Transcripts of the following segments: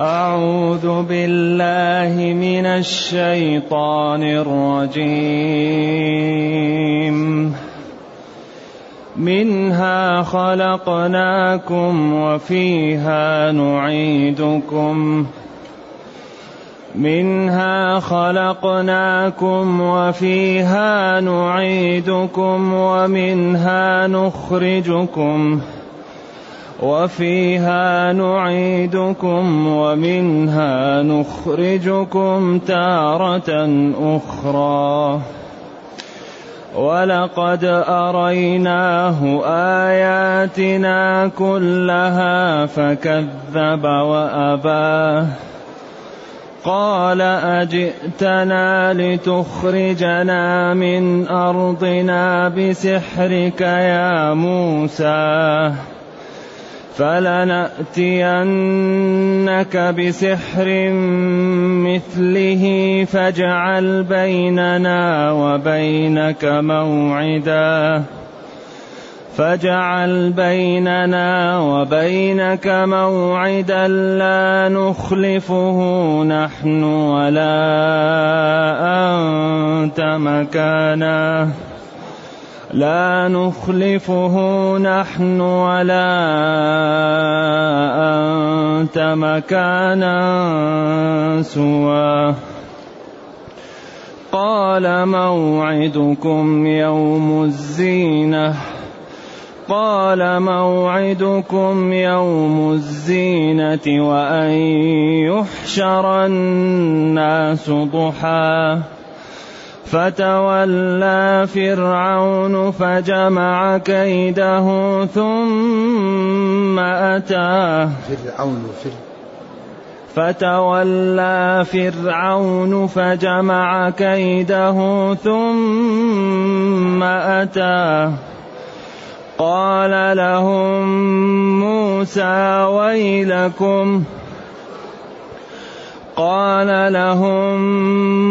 أعوذ بالله من الشيطان الرجيم. منها خلقناكم وفيها نعيدكم. منها خلقناكم وفيها نعيدكم ومنها نخرجكم. وفيها نعيدكم ومنها نخرجكم تارة أخرى. ولقد أريناه آياتنا كلها فكذب وأباه. قال أجئتنا لتخرجنا من أرضنا بسحرك يا موسى. فلنأتينك بسحر مثله فاجعل بيننا وبينك موعدا. فاجعل بيننا وبينك موعدا لا نخلفه نحن ولا أنت مكانه لا نخلفه نحن ولا أنت مكانا سوى. قال موعدكم يوم الزينة. قال موعدكم يوم الزينة وأن يحشر الناس ضحى. فتولى فرعون فجمع كيده ثم أتاه. فرعون فتولى فرعون فجمع كيده ثم أتاه. قال لهم موسى ويلكم قال لهم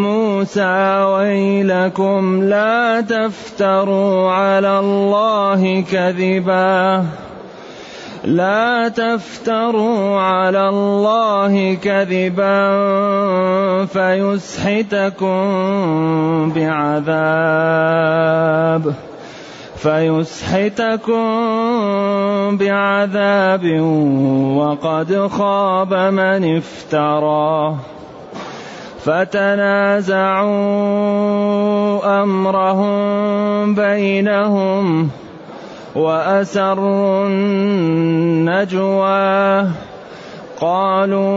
موسى ويلكم لا تفتروا على الله كذبا. لا تفتروا على الله كذبا فيسحتكم بعذاب. فيسحتكم بعذاب وقد خاب من افترى. فتنازعوا أمرهم بينهم وأسروا النجوى. قالوا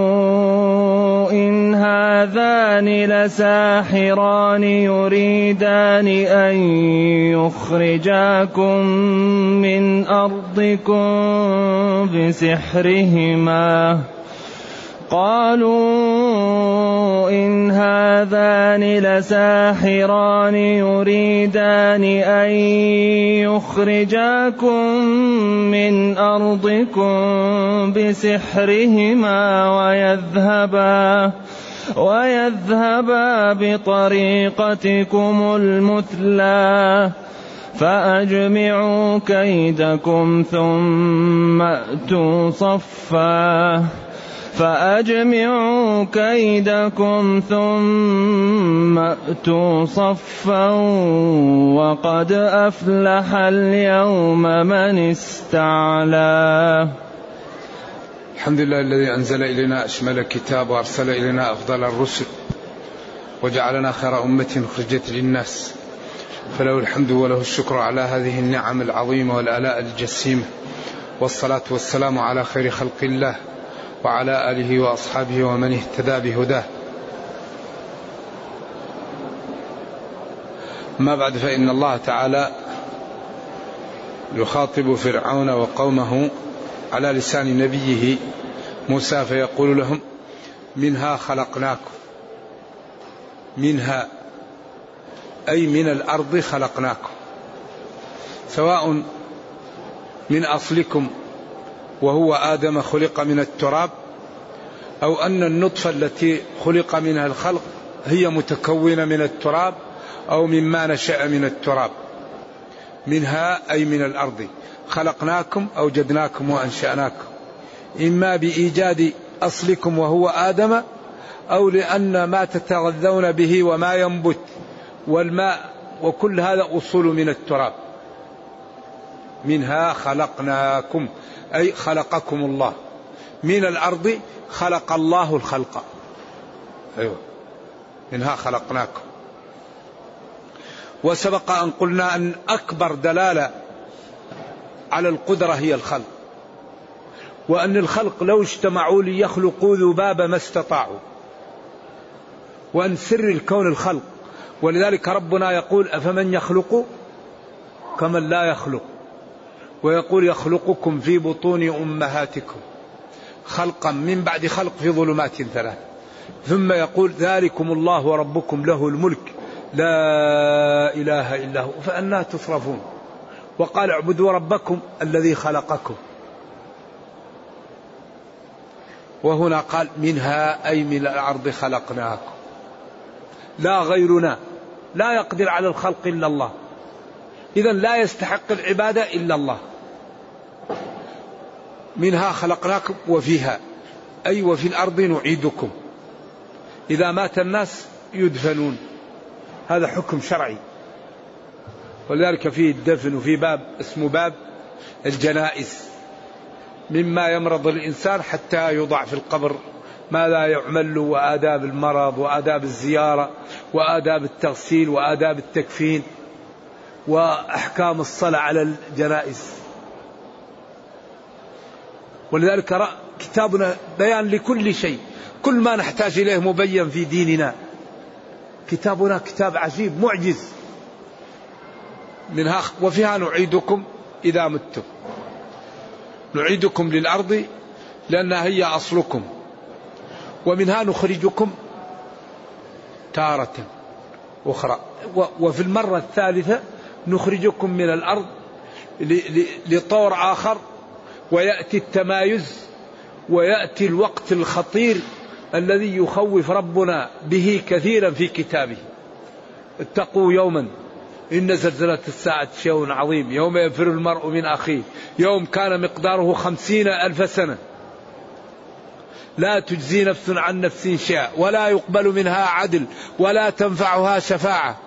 إن هذان لساحران يريدان أن يخرجاكم من أرضكم بسحرهما. قالوا إن هذان لساحران يريدان أن يخرجاكم من أرضكم بسحرهما ويذهبا ويذهبا بطريقتكم المثلى فأجمعوا كيدكم ثم أتوا صفا فأجمعوا كيدكم ثم أتوا صفا وقد أفلح اليوم من استعلى. الحمد لله الذي أنزل إلينا أشمل الكتاب وأرسل إلينا أفضل الرسل وجعلنا خير أمة أخرجت للناس. فله الحمد وله الشكر على هذه النعم العظيمة والآلاء الجسيمة. والصلاة والسلام على خير خلق الله. وعلى آله وأصحابه ومن اهتدى بهداه. ما بعد فإن الله تعالى يخاطب فرعون وقومه على لسان نبيه موسى فيقول لهم منها خلقناكم منها أي من الأرض خلقناكم سواء من أصلكم وهو آدم خلق من التراب أو أن النطفة التي خلق منها الخلق هي متكونة من التراب أو مما نشأ من التراب منها أي من الأرض. خلقناكم أوجدناكم وأنشأناكم. إما بإيجاد أصلكم وهو آدم أو لأن ما تتغذون به وما ينبت والماء وكل هذا أصول من التراب. منها خلقناكم أي خلقكم الله. من الأرض خلق الله الخلق. أيوة. منها خلقناكم. وسبق أن قلنا أن أكبر دلالة على القدرة هي الخلق. وأن الخلق لو اجتمعوا ليخلقوا ذبابة ما استطاعوا. وأن سر الكون الخلق. ولذلك ربنا يقول أفمن يخلق كمن لا يخلق. ويقول يخلقكم في بطون أمهاتكم خلقا من بعد خلق في ظلمات ثلاث. ثم يقول ذلكم الله ربكم له الملك. لا إله إلا هو. فأنا تصرفون وقال اعبدوا ربكم الذي خلقكم. وهنا قال منها أي من الأرض خلقناكم. لا غيرنا. لا يقدر على الخلق إلا الله. إذا لا يستحق العبادة إلا الله. منها خلقناكم وفيها أي وفي الأرض نعيدكم. إذا مات الناس يدفنون. هذا حكم شرعي. ولذلك فيه الدفن وفي باب اسمه باب الجنائز. مما يمرض الإنسان حتى يوضع في القبر. ما لا يعمل له وآداب المرض وآداب الزيارة وآداب التغسيل وآداب التكفين وأحكام الصلاة على الجنائز. ولذلك كتابنا بيان لكل شيء. كل ما نحتاج إليه مبين في ديننا. كتابنا كتاب عجيب معجز. منها وفيها نعيدكم إذا متم. نعيدكم للأرض لأنها هي أصلكم. ومنها نخرجكم تارة أخرى. وفي المرة الثالثة نخرجكم من الأرض لطور آخر ويأتي التمايز ويأتي الوقت الخطير الذي يخوف ربنا به كثيرا في كتابه. اتقوا يوما. إن زلزلة الساعة شيء عظيم. يوم يفر المرء من أخيه. يوم كان مقداره خمسين ألف سنة. لا تجزي نفس عن نفس شيئا. ولا يقبل منها عدل. ولا تنفعها شفاعة.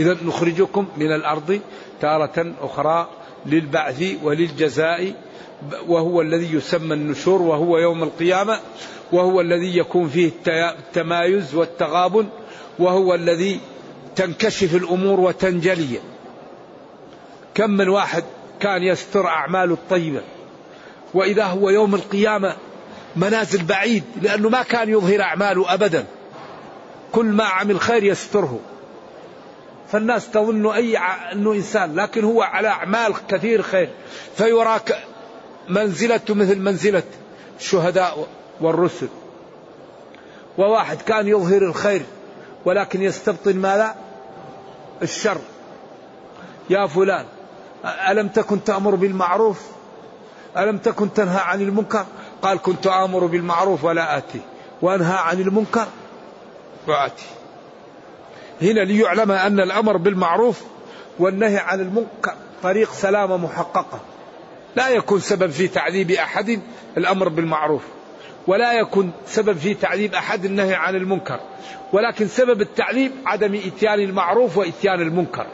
إذا نخرجكم من الأرض تارة أخرى للبعث وللجزاء وهو الذي يسمى النشور وهو يوم القيامة وهو الذي يكون فيه التمايز والتغابن وهو الذي تنكشف الأمور وتنجلي. كم من واحد كان يستر أعماله الطيبة وإذا هو يوم القيامة منازل بعيد لأنه ما كان يظهر أعماله أبدا. كل ما عمل خير يستره. فالناس تظن أي أنه إنسان لكن هو على أعمال كثير خير. فيراك منزلته مثل منزلة الشهداء والرسل. وواحد كان يظهر الخير ولكن يستبطن ماذا؟ الشر. يا فلان ألم تكن تأمر بالمعروف؟ ألم تكن تنهى عن المنكر؟ قال كنت آمر بالمعروف ولا آتي وأنهى عن المنكر وآتي. هنا ليعلم أن الأمر بالمعروف والنهي عن المنكر طريق سلامة محققة. لا يكون سبب في تعذيب أحد الأمر بالمعروف ولا يكون سبب في تعذيب أحد النهي عن المنكر ولكن سبب التعذيب عدم إتيان المعروف وإتيان المنكر.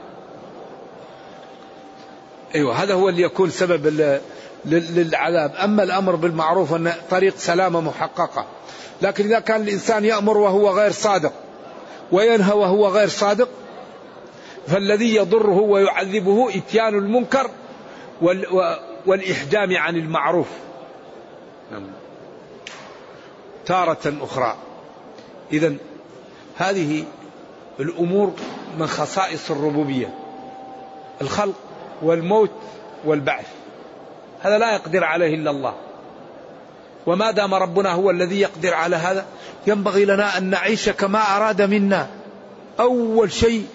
أيوة هذا هو اللي يكون سبب للعذاب. أما الأمر بالمعروف أن طريق سلامة محققة لكن إذا كان الإنسان يأمر وهو غير صادق وينهى وهو غير صادق فالذي يضره ويعذبه إتيان المنكر والإحجام عن المعروف. تارة أخرى. إذا هذه الأمور من خصائص الربوبية الخلق والموت والبعث. هذا لا يقدر عليه إلا الله. وما دام ربنا هو الذي يقدر على هذا ينبغي لنا أن نعيش كما أراد منا. أول شيء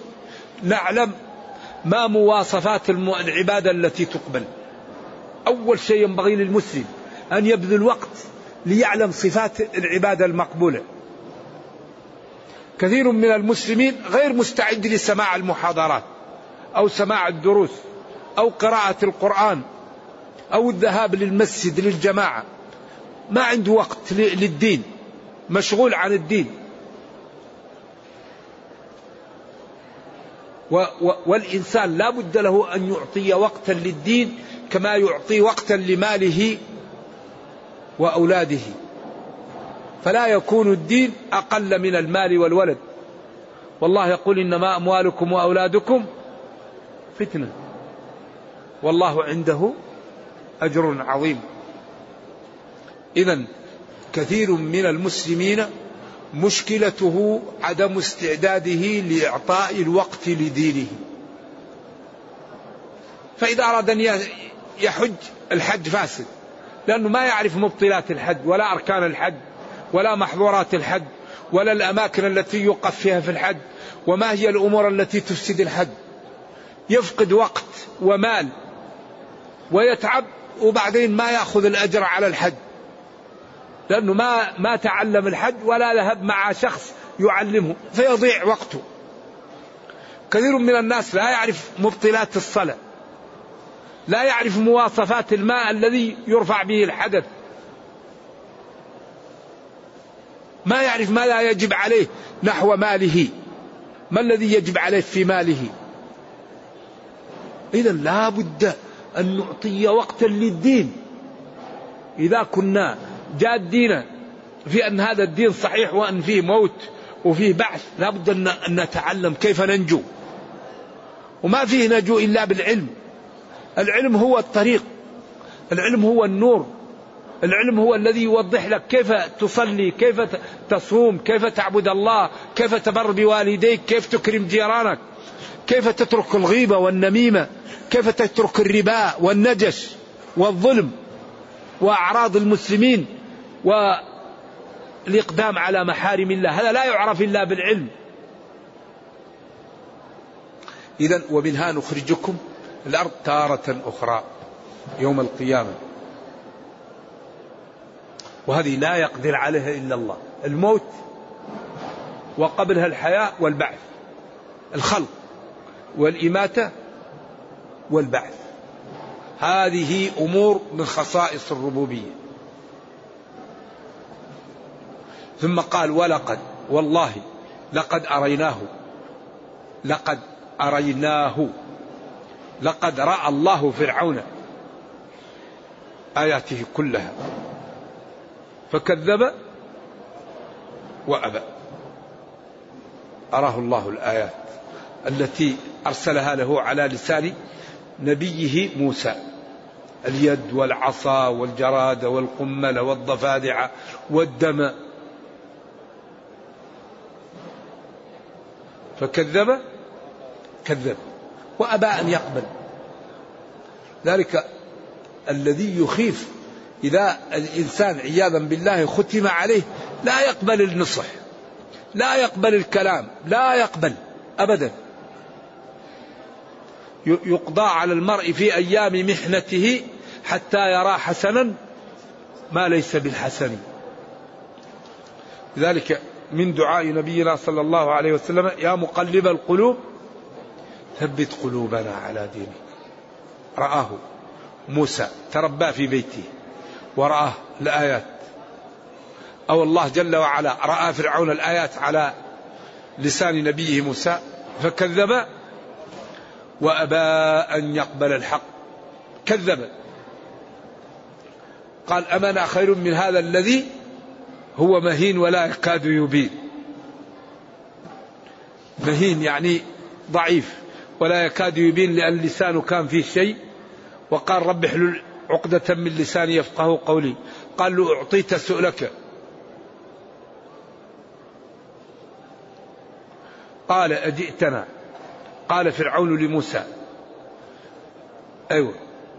نعلم ما مواصفات العبادة التي تقبل. أول شيء ينبغي للمسلم أن يبذل وقت ليعلم صفات العبادة المقبولة. كثير من المسلمين غير مستعد لسماع المحاضرات أو سماع الدروس أو قراءة القرآن أو الذهاب للمسجد للجماعة. ما عنده وقت للدين مشغول عن الدين. والإنسان لا بد له أن يعطي وقتا للدين كما يعطي وقتا لماله وأولاده. فلا يكون الدين أقل من المال والولد. والله يقول إنما أموالكم وأولادكم فتنة. والله عنده أجر عظيم. إذا كثير من المسلمين مشكلته عدم استعداده لإعطاء الوقت لدينه. فإذا أراد أن يحج الحج فاسد لأنه ما يعرف مبطلات الحج ولا أركان الحج ولا محظورات الحج ولا الأماكن التي يوقف فيها في الحج وما هي الأمور التي تفسد الحج. يفقد وقت ومال ويتعب وبعدين ما يأخذ الأجر على الحج. لأنه ما ما تعلم الحج ولا ذهب مع شخص يعلمه فيضيع وقته. كثير من الناس لا يعرف مبطلات الصلاة لا يعرف مواصفات الماء الذي يرفع به الحدث ما يعرف ما لا يجب عليه نحو ماله ما الذي يجب عليه في ماله. إذا لا بد أن نعطي وقتا للدين. إذا كنا جادين في أن هذا الدين صحيح وأن فيه موت وفيه بعث لا بد أن نتعلم كيف ننجو. وما فيه نجو إلا بالعلم. العلم هو الطريق. العلم هو النور. العلم هو الذي يوضح لك كيف تصلي كيف تصوم كيف تعبد الله كيف تبر بوالديك كيف تكرم جيرانك كيف تترك الغيبة والنميمة كيف تترك الربا والنجش والظلم وأعراض المسلمين. والإقدام على محارم الله. هذا لا يعرف إلا بالعلم. إذا ومنها نخرجكم الأرض تارة أخرى يوم القيامة. وهذه لا يقدر عليها إلا الله. الموت وقبلها الحياة والبعث. الخلق والإماتة والبعث. هذه أمور من خصائص الربوبية. ثم قال ولقد والله لقد أريناه لقد أريناه لقد رأى الله فرعون آياته كلها فكذب وأبى. أراه الله الآيات التي أرسلها له على لسان نبيه موسى اليد والعصا والجراد والقمل والضفادع والدم. فكذب كذب. وأبى أن يقبل. ذلك الذي يخيف إذا الإنسان عياذا بالله ختم عليه لا يقبل النصح لا يقبل الكلام لا يقبل أبدا. يقضى على المرء في أيام محنته حتى يرى حسنا ما ليس بالحسن. لذلك من دعاء نبينا صلى الله عليه وسلم يا مقلب القلوب ثبت قلوبنا على دينك. رآه موسى تربى في بيته ورآه الآيات. أو الله جل وعلا رأى فرعون الآيات على لسان نبيه موسى فكذب وأبى أن يقبل الحق. كذب. قال أمنا خير من هذا الذي هو مهين ولا يكاد يبين. مهين يعني ضعيف ولا يكاد يبين لأن لسانه كان فيه شيء. وقال رب احلل عقدة من لساني يفقه قولي. قال له أعطيت سؤلك. قال أجئتنا. قال فرعون لموسى. أيوة.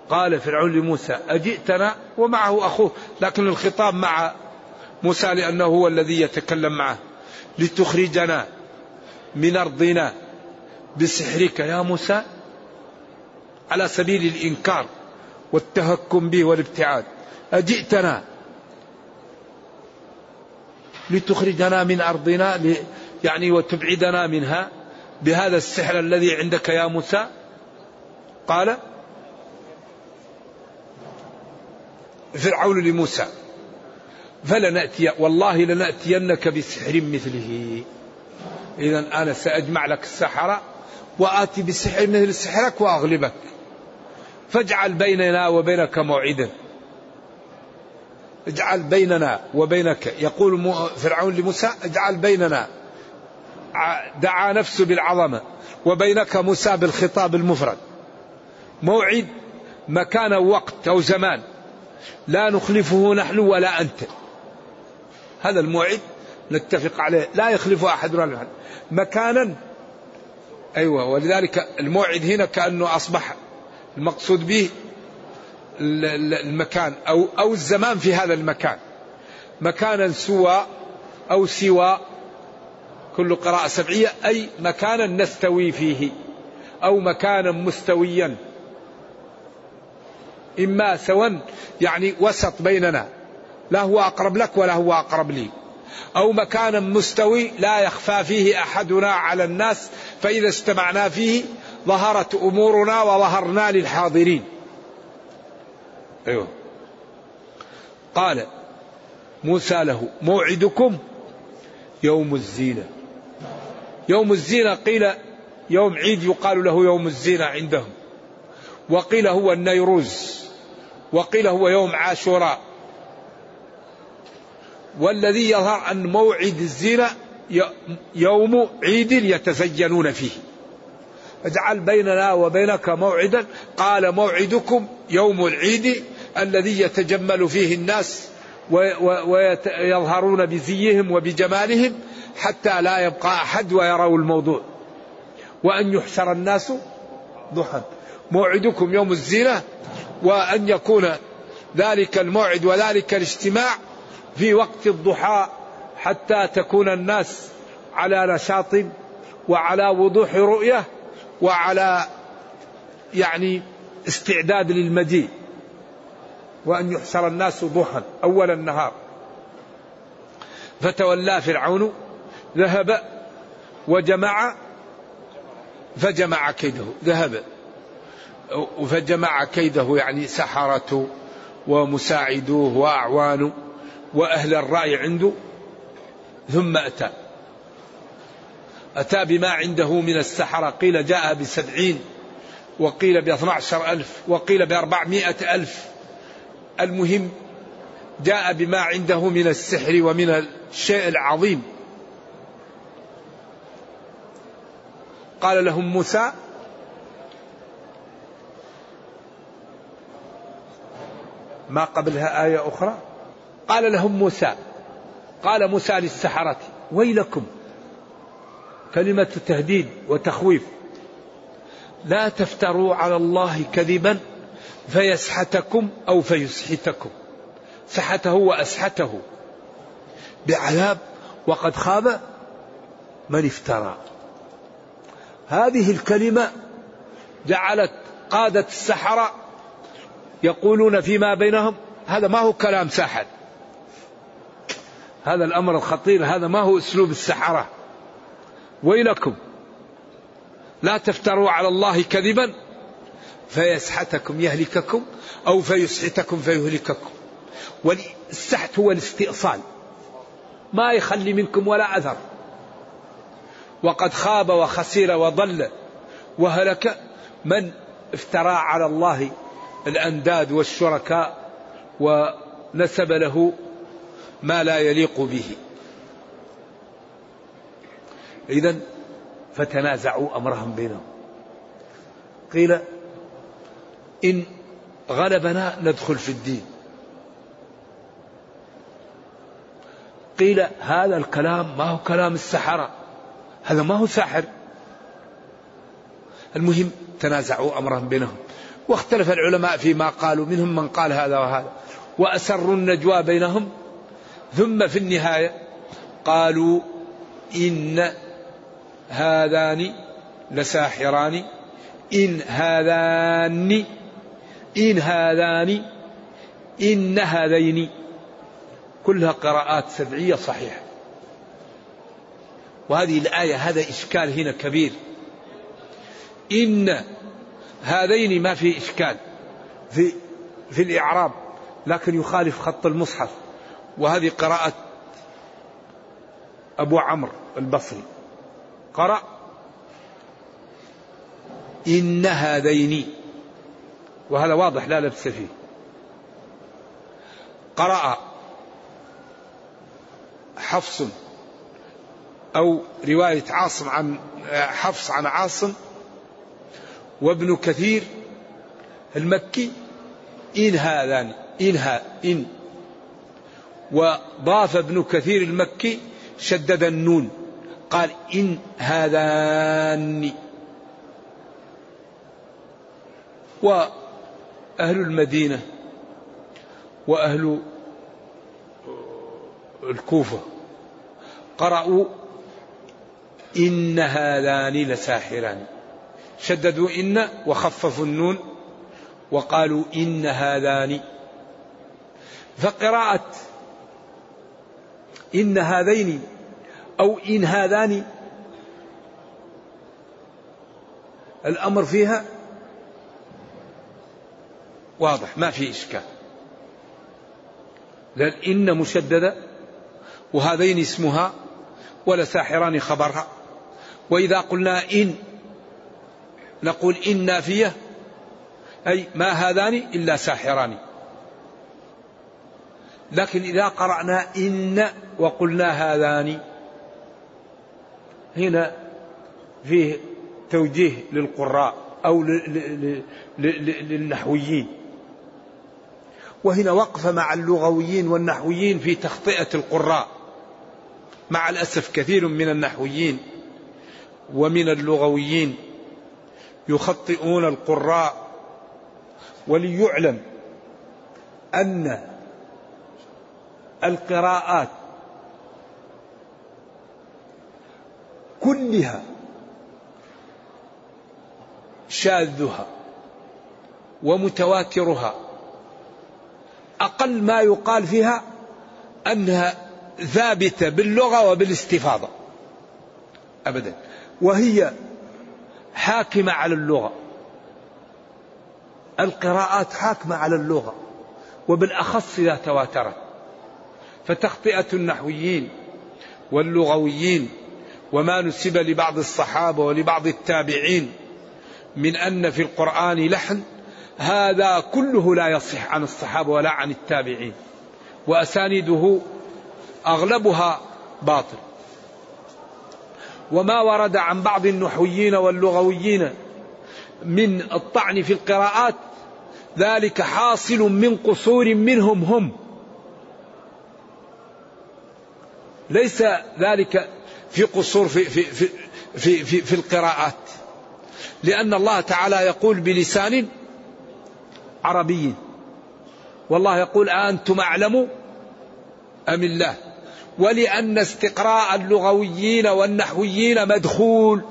قال فرعون لموسى. أجئتنا ومعه أخوه. لكن الخطاب مع موسى لأنه هو الذي يتكلم معه. لتخرجنا من أرضنا بسحرك. يا موسى على سبيل الإنكار والتهكم به والابتعاد أجئتنا لتخرجنا من أرضنا يعني وتبعدنا منها بهذا السحر الذي عندك يا موسى؟ قال فرعون لموسى. فلنأتي والله لنأتينك بسحر مثله. إذا أنا سأجمع لك السحرة وآتي بسحر مثل سحرك وأغلبك. فاجعل بيننا وبينك موعدا. اجعل بيننا وبينك يقول فرعون لموسى اجعل بيننا. دعا نفسه بالعظمة وبينك موسى بالخطاب المفرد. موعد مكان وقت أو زمان. لا نخلفه نحن ولا أنت. هذا الموعد نتفق عليه. لا يخلف أحد مكانا أيوه ولذلك الموعد هنا كأنه أصبح المقصود به المكان أو أو الزمان في هذا المكان. مكانا سوى أو سوى كل قراءة سبعية أي مكانا نستوي فيه أو مكانا مستويا. إما سوا يعني وسط بيننا. لا هو أقرب لك ولا هو أقرب لي. أو مكانا مستوي لا يخفى فيه أحدنا على الناس فإذا استمعنا فيه ظهرت أمورنا وظهرنا للحاضرين. أيوه. قال موسى له موعدكم يوم الزينة. يوم الزينة قيل يوم عيد يقال له يوم الزينة عندهم. وقيل هو النيروز. وقيل هو يوم عاشوراء. والذي يظهر أن موعد الزينة يوم عيد يتزينون فيه. اجعل بيننا وبينك موعدا. قال موعدكم يوم العيد الذي يتجمل فيه الناس ويظهرون بزيهم وبجمالهم حتى لا يبقى أحد ويروا الموضوع. وأن يحشر الناس ضحى. موعدكم يوم الزينه وأن يكون ذلك الموعد وذلك الاجتماع في وقت الضحى حتى تكون الناس على نشاط وعلى وضوح رؤية وعلى يعني استعداد للمجيء. وأن يحشر الناس ضحى أول النهار. فتولى فرعون ذهب وجمع فجمع كيده ذهب. فجمع كيده يعني سحرته ومساعدوه وأعوانه. وأهل الرأي عنده ثم أتى. أتى بما عنده من السحرة. قيل جاء بسبعين وقيل باثنى عشر ألف وقيل بأربعمائة ألف. المهم جاء بما عنده من السحر ومن الشيء العظيم. قال لهم موسى ما قبلها آية أخرى؟ قال لهم موسى قال موسى للسحرة ويلكم كلمة تهديد وتخويف. لا تفتروا على الله كذبا فيسحتكم أو فيسحتكم. سحته وأسحته بعذاب وقد خاب من افترى. هذه الكلمة جعلت قادة السحرة يقولون فيما بينهم هذا ما هو كلام ساحر. هذا الأمر الخطير هذا ما هو أسلوب السحرة. ويلكم لا تفتروا على الله كذبا فيسحتكم يهلككم أو فيسحتكم فيهلككم. والسحت هو الاستئصال. ما يخلي منكم ولا أثر. وقد خاب وخسر وضل وهلك من افترى على الله الأنداد والشركاء ونسب له ما لا يليق به. إذا فتنازعوا أمرهم بينهم. قيل إن غلبنا ندخل في الدين. قيل هذا الكلام ما هو كلام السحرة. هذا ما هو ساحر. المهم تنازعوا أمرهم بينهم. واختلف العلماء فيما قالوا منهم من قال هذا وهذا. وأسروا النجوى بينهم ثم في النهاية قالوا إن هذان لساحران إن هذان إن هذان إن هذين. كلها قراءات سبعية صحيحة. وهذه الآية هذا إشكال هنا كبير. إن هذين ما في إشكال في في الإعراب لكن يخالف خط المصحف. وهذه قراءة أبو عمرو البصري. قرأ. إن هذين. وهذا واضح لا لبس فيه. قرأ حفص أو رواية عاصم عن حفص عن عاصم وابن كثير المكي. إن هذان. إن ها إن وضاف ابن كثير المكي شدد النون. قال إن هذان وأهل المدينة وأهل الكوفة قرأوا إن هذان لساحران. شددوا إن وخففوا النون وقالوا إن هذان. فقراءة إن هذين أو إن هذان الأمر فيها واضح ما في إشكال. لأن إن مشددة وهذين اسمها ولا ساحران خبرها. وإذا قلنا إن نقول إن نافية أي ما هذان إلا ساحران. لكن إذا قرأنا إن وقلنا هذان هنا فيه توجيه للقراء أو للنحويين. وهنا وقفة مع اللغويين والنحويين في تخطئة القراء. مع الأسف كثير من النحويين ومن اللغويين يخطئون القراء. وليعلم أن القراءات كلها شاذها ومتواترها. أقل ما يقال فيها أنها ثابتة باللغة وبالاستفاضة أبدا وهي حاكمة على اللغة. القراءات حاكمة على اللغة وبالأخص إذا تواترت. فتخطئة النحويين واللغويين وما نسب لبعض الصحابة ولبعض التابعين من أن في القرآن لحن هذا كله لا يصح عن الصحابة ولا عن التابعين وأسانيده أغلبها باطل. وما ورد عن بعض النحويين واللغويين من الطعن في القراءات ذلك حاصل من قصور منهم هم ليس ذلك في قصور في في في في, في, في القراءات. لأن الله تعالى يقول بلسان عربي. والله يقول أنتم أعلم أم الله؟ ولأن استقراء اللغويين والنحويين مدخول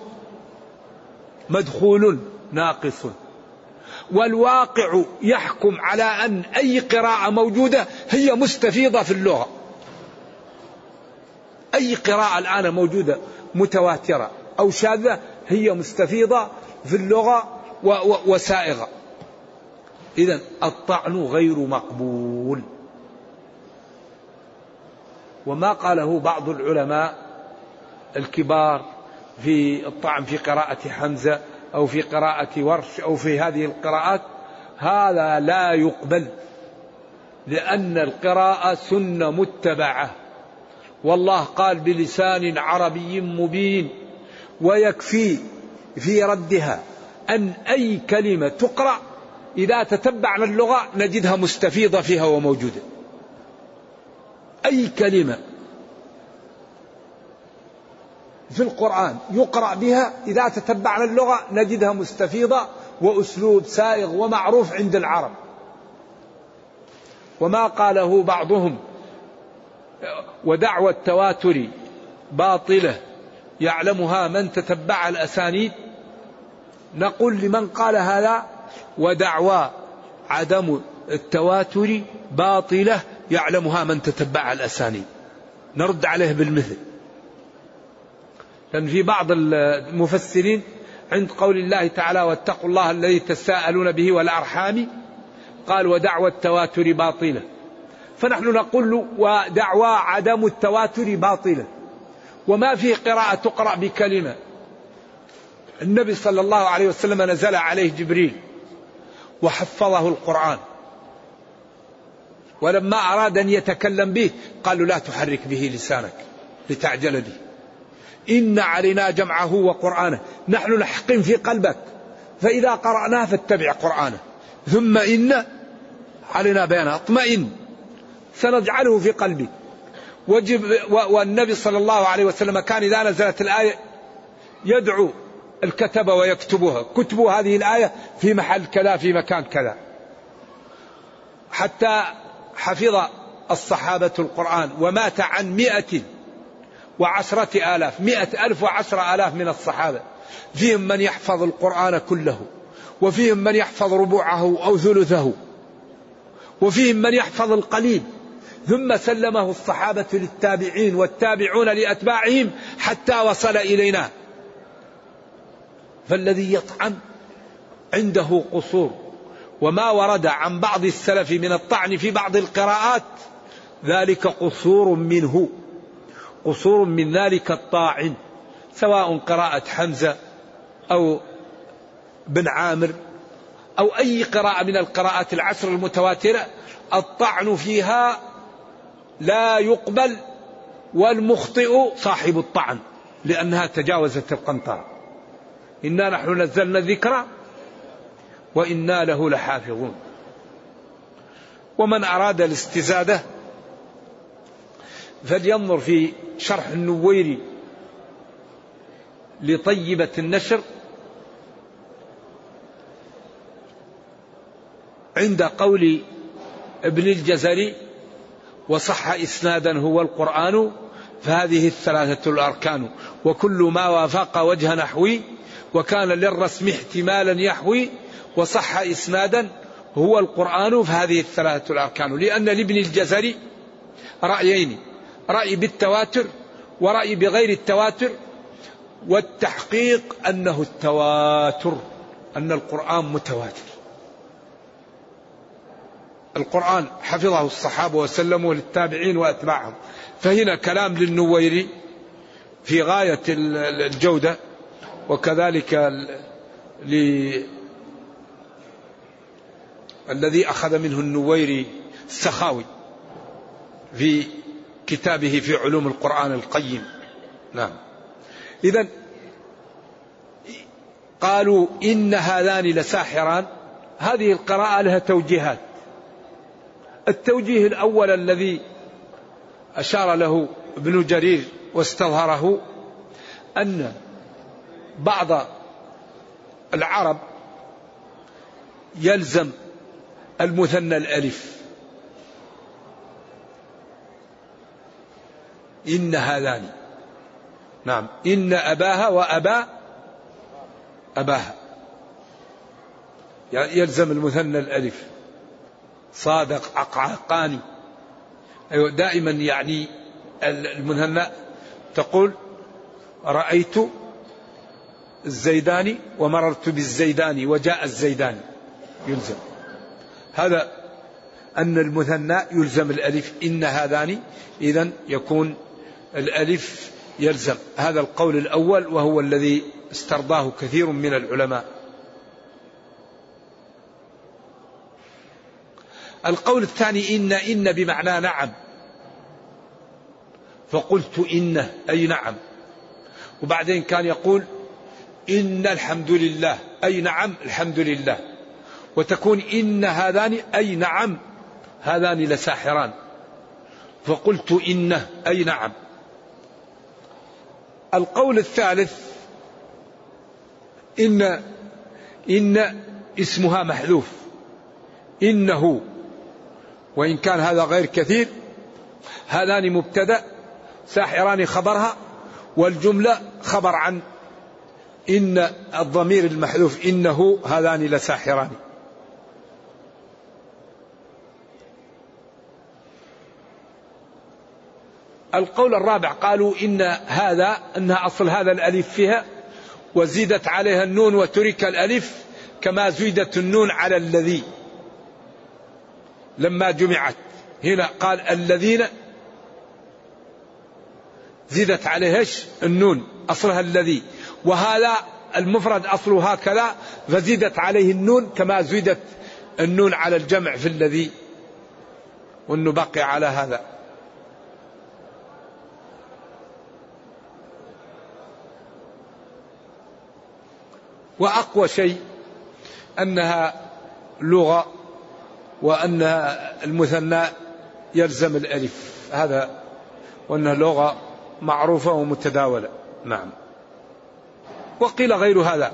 مدخول ناقص. والواقع يحكم على أن أي قراءة موجودة هي مستفيضة في اللغة. أي قراءة الآن موجودة متواترة أو شاذة هي مستفيضة في اللغة وسائغة. إذا الطعن غير مقبول. وما قاله بعض العلماء الكبار في الطعن في قراءة حمزة أو في قراءة ورش أو في هذه القراءات هذا لا يقبل لأن القراءة سنة متبعة. والله قال بلسان عربي مبين ويكفي في ردها أن أي كلمة تقرأ إذا تتبعنا اللغة نجدها مستفيضة فيها وموجودة. أي كلمة في القرآن يقرأ بها إذا تتبعنا اللغة نجدها مستفيضة وأسلوب سائغ ومعروف عند العرب. وما قاله بعضهم ودعوى التواتر باطلة يعلمها من تتبع الأسانيد. نقول لمن قال هذا ودعوى عدم التواتر باطلة يعلمها من تتبع الأسانيد. نرد عليه بالمثل. لأن في بعض المفسرين عند قول الله تعالى واتقوا الله الذي تساءلون به والأرحام قال ودعوى التواتر باطلة. فنحن نقول ودعوى عدم التواتر باطلة وما في قراءة تقرأ بكلمة. النبي صلى الله عليه وسلم نزل عليه جبريل وحفظه القرآن. ولما أراد أن يتكلم به قالوا لا تحرك به لسانك لتعجل به. إن علينا جمعه وقرآنه. نحن نحقن في قلبك. فإذا قرأناه فاتبع قرآنه. ثم إن علينا بيانه. اطمئن. سنجعله في قلبك وجب والنبي صلى الله عليه وسلم كان إذا نزلت الآية يدعو الكتبة ويكتبها. كتبوا هذه الآية في محل كذا في مكان كذا. حتى حفظ الصحابة القرآن ومات عن مئة وعشرة آلاف مئة ألف وعشرة آلاف من الصحابة. فيهم من يحفظ القرآن كله وفيهم من يحفظ ربوعه أو ثلثه وفيهم من يحفظ القليل. ثم سلمه الصحابة للتابعين والتابعون لأتباعهم حتى وصل إلينا. فالذي يطعن عنده قصور وما ورد عن بعض السلف من الطعن في بعض القراءات ذلك قصور منه قصور من ذلك الطاعن سواء قراءة حمزة أو بن عامر أو أي قراءة من القراءات العشر المتواترة الطعن فيها لا يقبل والمخطئ صاحب الطعن لأنها تجاوزت القنطرة إنا نحن نزلنا الذكر وإنا له لحافظون. ومن أراد الاستزادة فلينظر في شرح النويري لطيبة النشر عند قول ابن الجزري وصح إسنادا هو القرآن فهذه الثلاثة الأركان. وكل ما وافق وجه نحوي وكان للرسم احتمالا يحوي وصح إسنادا هو القرآن فهذه الثلاثة الأركان. لأن لابن الجزري رأيين رأي بالتواتر ورأي بغير التواتر والتحقيق أنه التواتر أن القرآن متواتر. القرآن حفظه الصحابة وسلموا للتابعين وأتباعهم. فهنا كلام للنويري في غاية الجودة وكذلك ل الذي أخذ منه النويري السخاوي في كتابه في علوم القرآن القيم. نعم. إذا قالوا إن هذان لساحران. هذه القراءة لها توجيهات. التوجيه الأول الذي أشار له ابن جرير واستظهره أن بعض العرب يلزم المثنى الألف. إن هذان. نعم. إن أباها وأبا أباها. يلزم المثنى الألف. صادق عقعقاني أيوة دائما يعني المثنى تقول رأيت الزيداني ومررت بالزيداني وجاء الزيداني. يلزم. هذا أن المثنى يلزم الألف إن هذان إذا يكون الألف يلزم. هذا القول الأول وهو الذي استرضاه كثير من العلماء. القول الثاني إن إن بمعنى نعم. فقلت إنه أي نعم. وبعدين كان يقول إن الحمد لله أي نعم الحمد لله. وتكون إن هذان أي نعم هذان لساحران. فقلت إنه أي نعم. القول الثالث إن إن اسمها محذوف. إنه وإن كان هذا غير كثير هذان مبتدأ ساحران خبرها والجملة خبر عن إن الضمير المحذوف إنه هذان لساحران. القول الرابع قالوا إن هذا أنها أصل هذا الألف فيها وزيدت عليها النون وترك الألف كما زيدت النون على الذي. لما جمعت. هنا قال الذين زدت عليه النون أصلها الذي. وهذا المفرد أصله هكذا فزدت عليه النون كما زدت النون على الجمع في الذي. وأنه بقي على هذا. وأقوى شيء أنها لغة وأن المثنى يلزم الألف. هذا وأنها لغة معروفة ومتداولة. نعم. وقيل غير هذا.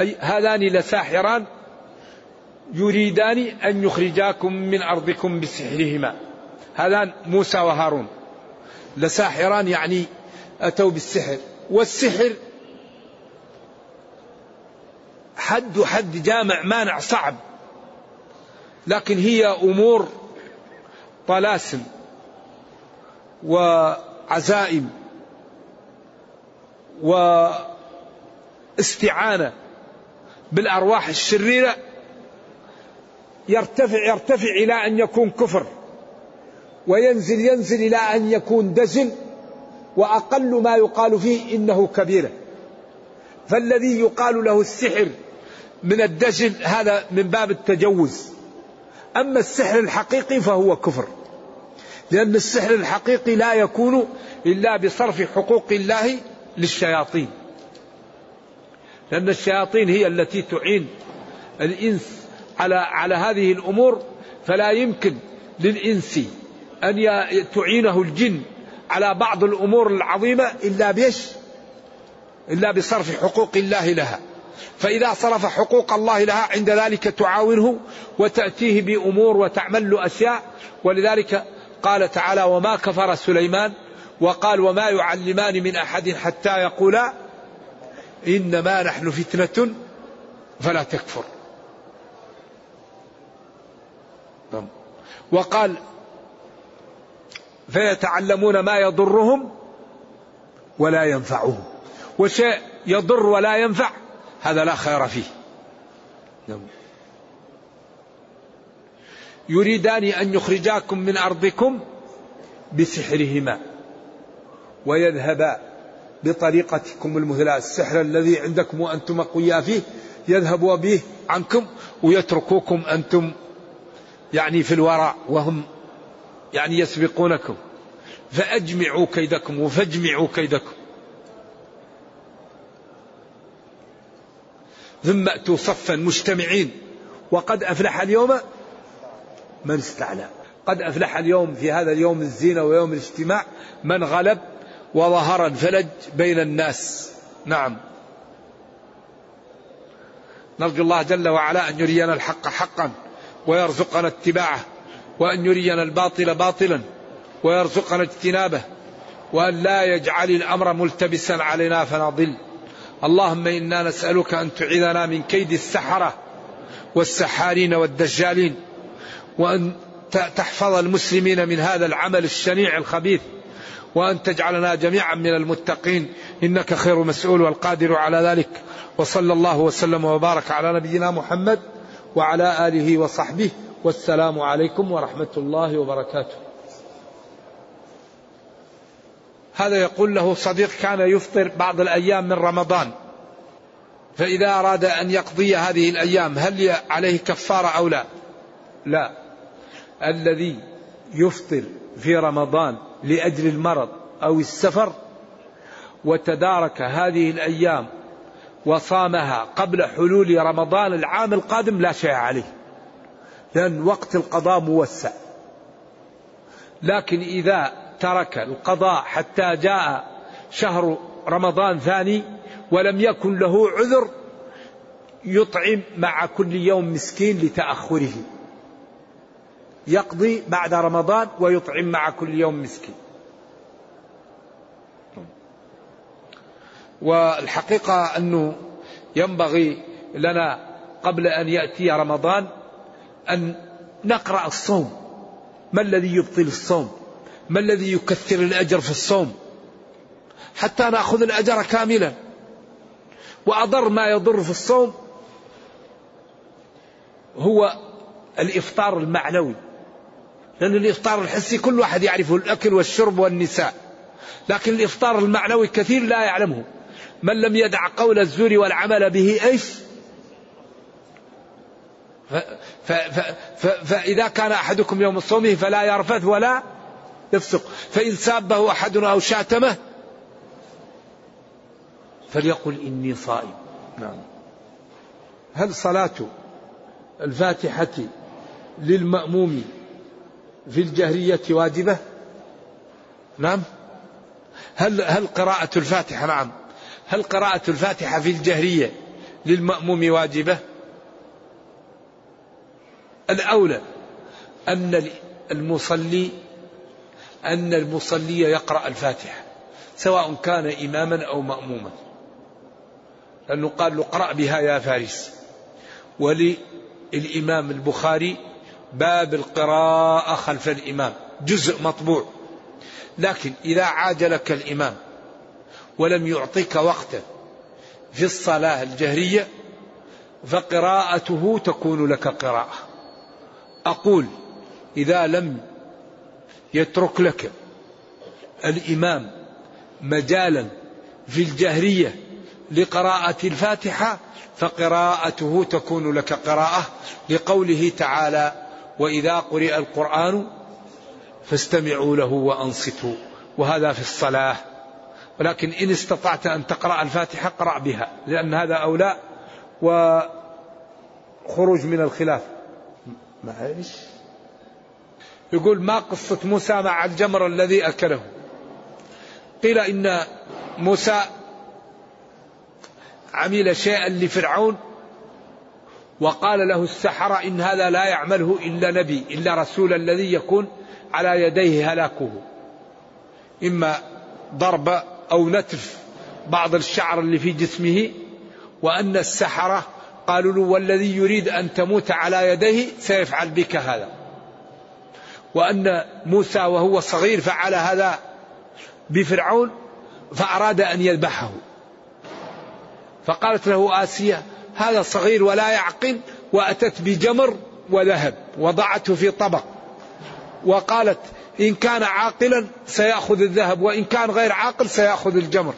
أي هذان لساحران يريدان أن يخرجاكم من أرضكم بسحرهما. هذان موسى وهارون. لساحران يعني أتوا بالسحر. والسحر حد حد جامع مانع صعب. لكن هي أمور طلاسم وعزائم واستعانة بالأرواح الشريرة يرتفع يرتفع إلى أن يكون كفر وينزل ينزل إلى أن يكون دجل وأقل ما يقال فيه إنه كبيرة. فالذي يقال له السحر من الدجل هذا من باب التجوز. أما السحر الحقيقي فهو كفر. لأن السحر الحقيقي لا يكون إلا بصرف حقوق الله للشياطين. لأن الشياطين هي التي تعين الإنس على على هذه الأمور فلا يمكن للإنس أن تعينه الجن على بعض الأمور العظيمة إلا بيش إلا بصرف حقوق الله لها. فإذا صرف حقوق الله لها عند ذلك تعاونه وتأتيه بأمور وتعمل له أشياء. ولذلك قال تعالى وما كفر سليمان وقال وما يعلمان من أحد حتى يقولا إنما نحن فتنة فلا تكفر. نعم. وقال فيتعلمون ما يضرهم ولا ينفعهم. وشيء يضر ولا ينفع هذا لا خير فيه. نعم. يريدان أن يخرجاكم من أرضكم بسحرهما ويذهبا بطريقتكم المثلى. السحر الذي عندكم وأنتم أقوياء فيه يذهبوا به عنكم ويتركوكم أنتم يعني في الوراء وهم يعني يسبقونكم. فأجمعوا كيدكم وفاجمعوا كيدكم. ثم أتوا صفا مجتمعين وقد أفلح اليوم من استعلى. قد أفلح اليوم في هذا اليوم الزينة ويوم الاجتماع من غلب وظهر الفلج بين الناس. نعم. نرجو الله جل وعلا أن يرينا الحق حقا ويرزقنا اتباعه وأن يرينا الباطل باطلا ويرزقنا اجتنابه وأن لا يجعل الأمر ملتبسا علينا فنضل. اللهم إنا نسألك أن تعيذنا من كيد السحرة والسحارين والدجالين وأن تحفظ المسلمين من هذا العمل الشنيع الخبيث وأن تجعلنا جميعا من المتقين. إنك خير مسؤول والقادر على ذلك. وصلى الله وسلم وبارك على نبينا محمد وعلى آله وصحبه. والسلام عليكم ورحمة الله وبركاته. هذا يقول له صديق كان يفطر بعض الأيام من رمضان. فإذا أراد أن يقضي هذه الأيام هل عليه كفارة أو لا؟ لا. الذي يفطر في رمضان لأجل المرض أو السفر وتدارك هذه الأيام وصامها قبل حلول رمضان العام القادم لا شيء عليه. لأن وقت القضاء موسع. لكن إذا ترك القضاء حتى جاء شهر رمضان ثاني ولم يكن له عذر يطعم مع كل يوم مسكين لتأخره. يقضي بعد رمضان ويطعم مع كل يوم مسكين. والحقيقة أنه ينبغي لنا قبل أن يأتي رمضان أن نقرأ الصوم. ما الذي يبطل الصوم؟ ما الذي يكثر الأجر في الصوم؟ حتى نأخذ الأجر كاملا. وأضر ما يضر في الصوم هو الإفطار المعنوي. لأن الإفطار الحسي كل واحد يعرفه الأكل والشرب والنساء. لكن الإفطار المعنوي كثير لا يعلمه. من لم يدع قول الزور والعمل به إيش؟ فإذا كان أحدكم يوم صومه فلا يرفث ولا يفسق فإن سابه أحد أو شاتمه فليقل إني صائم. نعم. هل صلاة الفاتحة للمأموم في الجهرية واجبة؟ نعم. هل هل قراءة الفاتحة؟ نعم. هل قراءة الفاتحة في الجهرية للمأموم واجبة؟ الأولى أن المصلي أن المصلي يقرأ الفاتحة سواء كان إماما أو مأموما. لأنه قال له اقرأ بها يا فارس. وللإمام البخاري باب القراءة خلف الإمام جزء مطبوع. لكن إذا عاجلك الإمام ولم يعطيك وقتا في الصلاة الجهرية فقراءته تكون لك قراءة. أقول إذا لم يترك لك الإمام مجالا في الجهرية لقراءة الفاتحة فقراءته تكون لك قراءة لقوله تعالى وإذا قرئ القرآن فاستمعوا له وأنصتوا وهذا في الصلاة. ولكن إن استطعت أن تقرأ الفاتحة قرأ بها لأن هذا أولى وخروج من الخلاف. معلش يقول ما قصة موسى مع الجمر الذي أكله؟ قيل إن موسى عمل شيئا لفرعون وقال له السحرة إن هذا لا يعمله إلا نبي إلا رسول الذي يكون على يديه هلاكه. إما ضرب أو نتف بعض الشعر اللي في جسمه وأن السحرة قالوا له والذي يريد أن تموت على يديه سيفعل بك هذا. وأن موسى وهو صغير فعل هذا بفرعون فأراد أن يذبحه. فقالت له آسيا هذا صغير ولا يعقل وأتت بجمر وذهب وضعته في طبق. وقالت إن كان عاقلا سيأخذ الذهب وإن كان غير عاقل سيأخذ الجمر.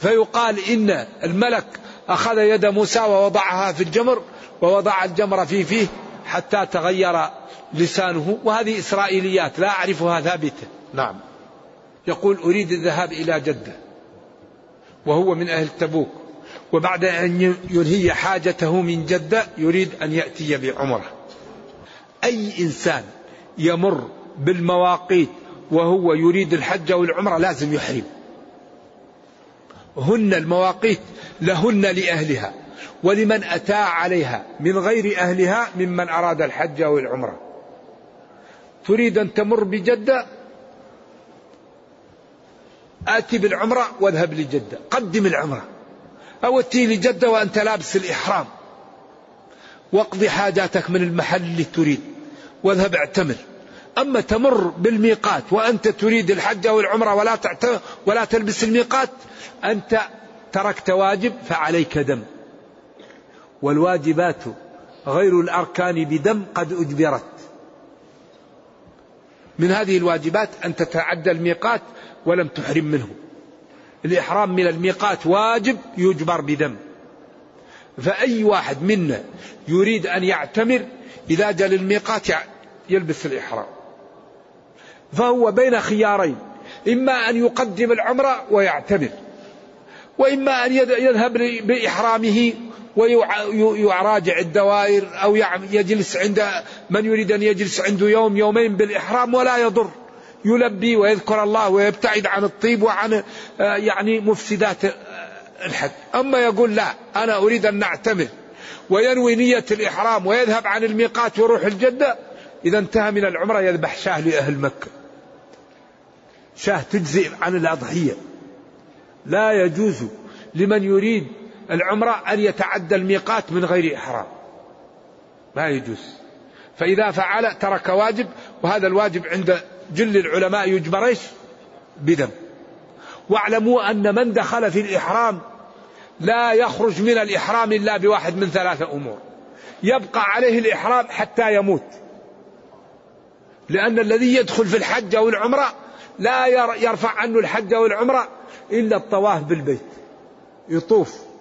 فيقال إن الملك أخذ يد موسى ووضعها في الجمر ووضع الجمر في فيه حتى تغير لسانه. وهذه إسرائيليات لا أعرفها ثابتة. نعم. يقول أريد الذهاب إلى جدة وهو من أهل تبوك. وبعد أن ينهي حاجته من جدة يريد أن يأتي بعمرة. أي إنسان يمر بالمواقيت وهو يريد الحج والعمرة لازم يحرم. هن المواقيت لهن لأهلها. ولمن أتى عليها من غير أهلها ممن أراد الحج أو العمرة. تريد أن تمر بجدة؟ آتي بالعمرة واذهب لجدة. قدم العمرة. أو اتي لجدة وأنت لابس الإحرام. واقضي حاجاتك من المحل اللي تريد. واذهب اعتمر. أما تمر بالميقات وأنت تريد الحج أو العمرة ولا ولا تلبس الميقات أنت تركت واجب فعليك دم. والواجبات غير الأركان بدم قد أجبرت. من هذه الواجبات أن تتعدى الميقات ولم تحرم منه. الإحرام من الميقات واجب يجبر بدم. فأي واحد منا يريد أن يعتمر إذا جاء للميقات يلبس الإحرام. فهو بين خيارين. إما أن يقدم العمرة ويعتمر وإما أن يذهب بإحرامه ويراجع الدوائر أو يجلس عند من يريد أن يجلس عنده يوم يومين بالإحرام ولا يضر. يلبي ويذكر الله ويبتعد عن الطيب وعن آه، يعني مفسدات آه، الحج أما يقول لا أنا أريد أن نعتمر وينوي نية الإحرام ويذهب عن الميقات ويروح الجدة إذا انتهى من العمرة يذبح شاه لأهل مكة. شاه تجزئ عن الأضحية. لا يجوز لمن يريد العمرة أن يتعدى الميقات من غير إحرام ما يجوز فإذا فعل ترك واجب وهذا الواجب عند جل العلماء يجبر إيش؟ بدم. واعلموا أن من دخل في الإحرام لا يخرج من الإحرام إلا بواحد من ثلاثة أمور. يبقى عليه الإحرام حتى يموت لأن الذي يدخل في الحج أو العمرة لا يرفع عنه الحج أو العمرة إلا الطواف بالبيت يطوف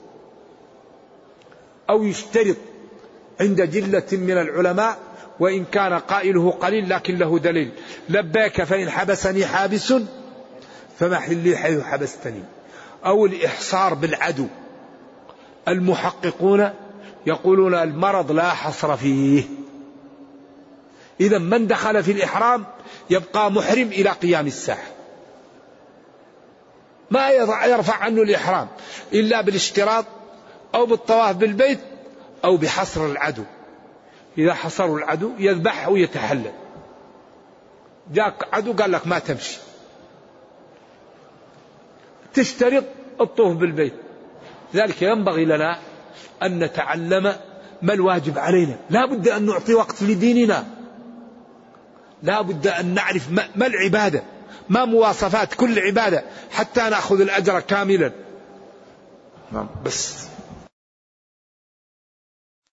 أو يشترط عند جلة من العلماء وإن كان قائله قليل لكن له دليل. لبيك فإن حبسني حابس فمحلي حيث حبستني. أو الإحصار بالعدو. المحققون يقولون المرض لا حصر فيه. إذا من دخل في الإحرام يبقى محرم إلى قيام الساعة. ما يرفع عنه الإحرام إلا بالاشتراط أو بالطواف بالبيت أو بحصر العدو. إذا حصروا العدو يذبح ويتحلل جاك عدو قال لك ما تمشي. تشترط الطوف بالبيت. ذلك ينبغي لنا أن نتعلم ما الواجب علينا. لا بد أن نعطي وقت لديننا. لا بد أن نعرف ما العبادة. ما مواصفات كل عبادة حتى نأخذ الأجر كاملا. نعم. بس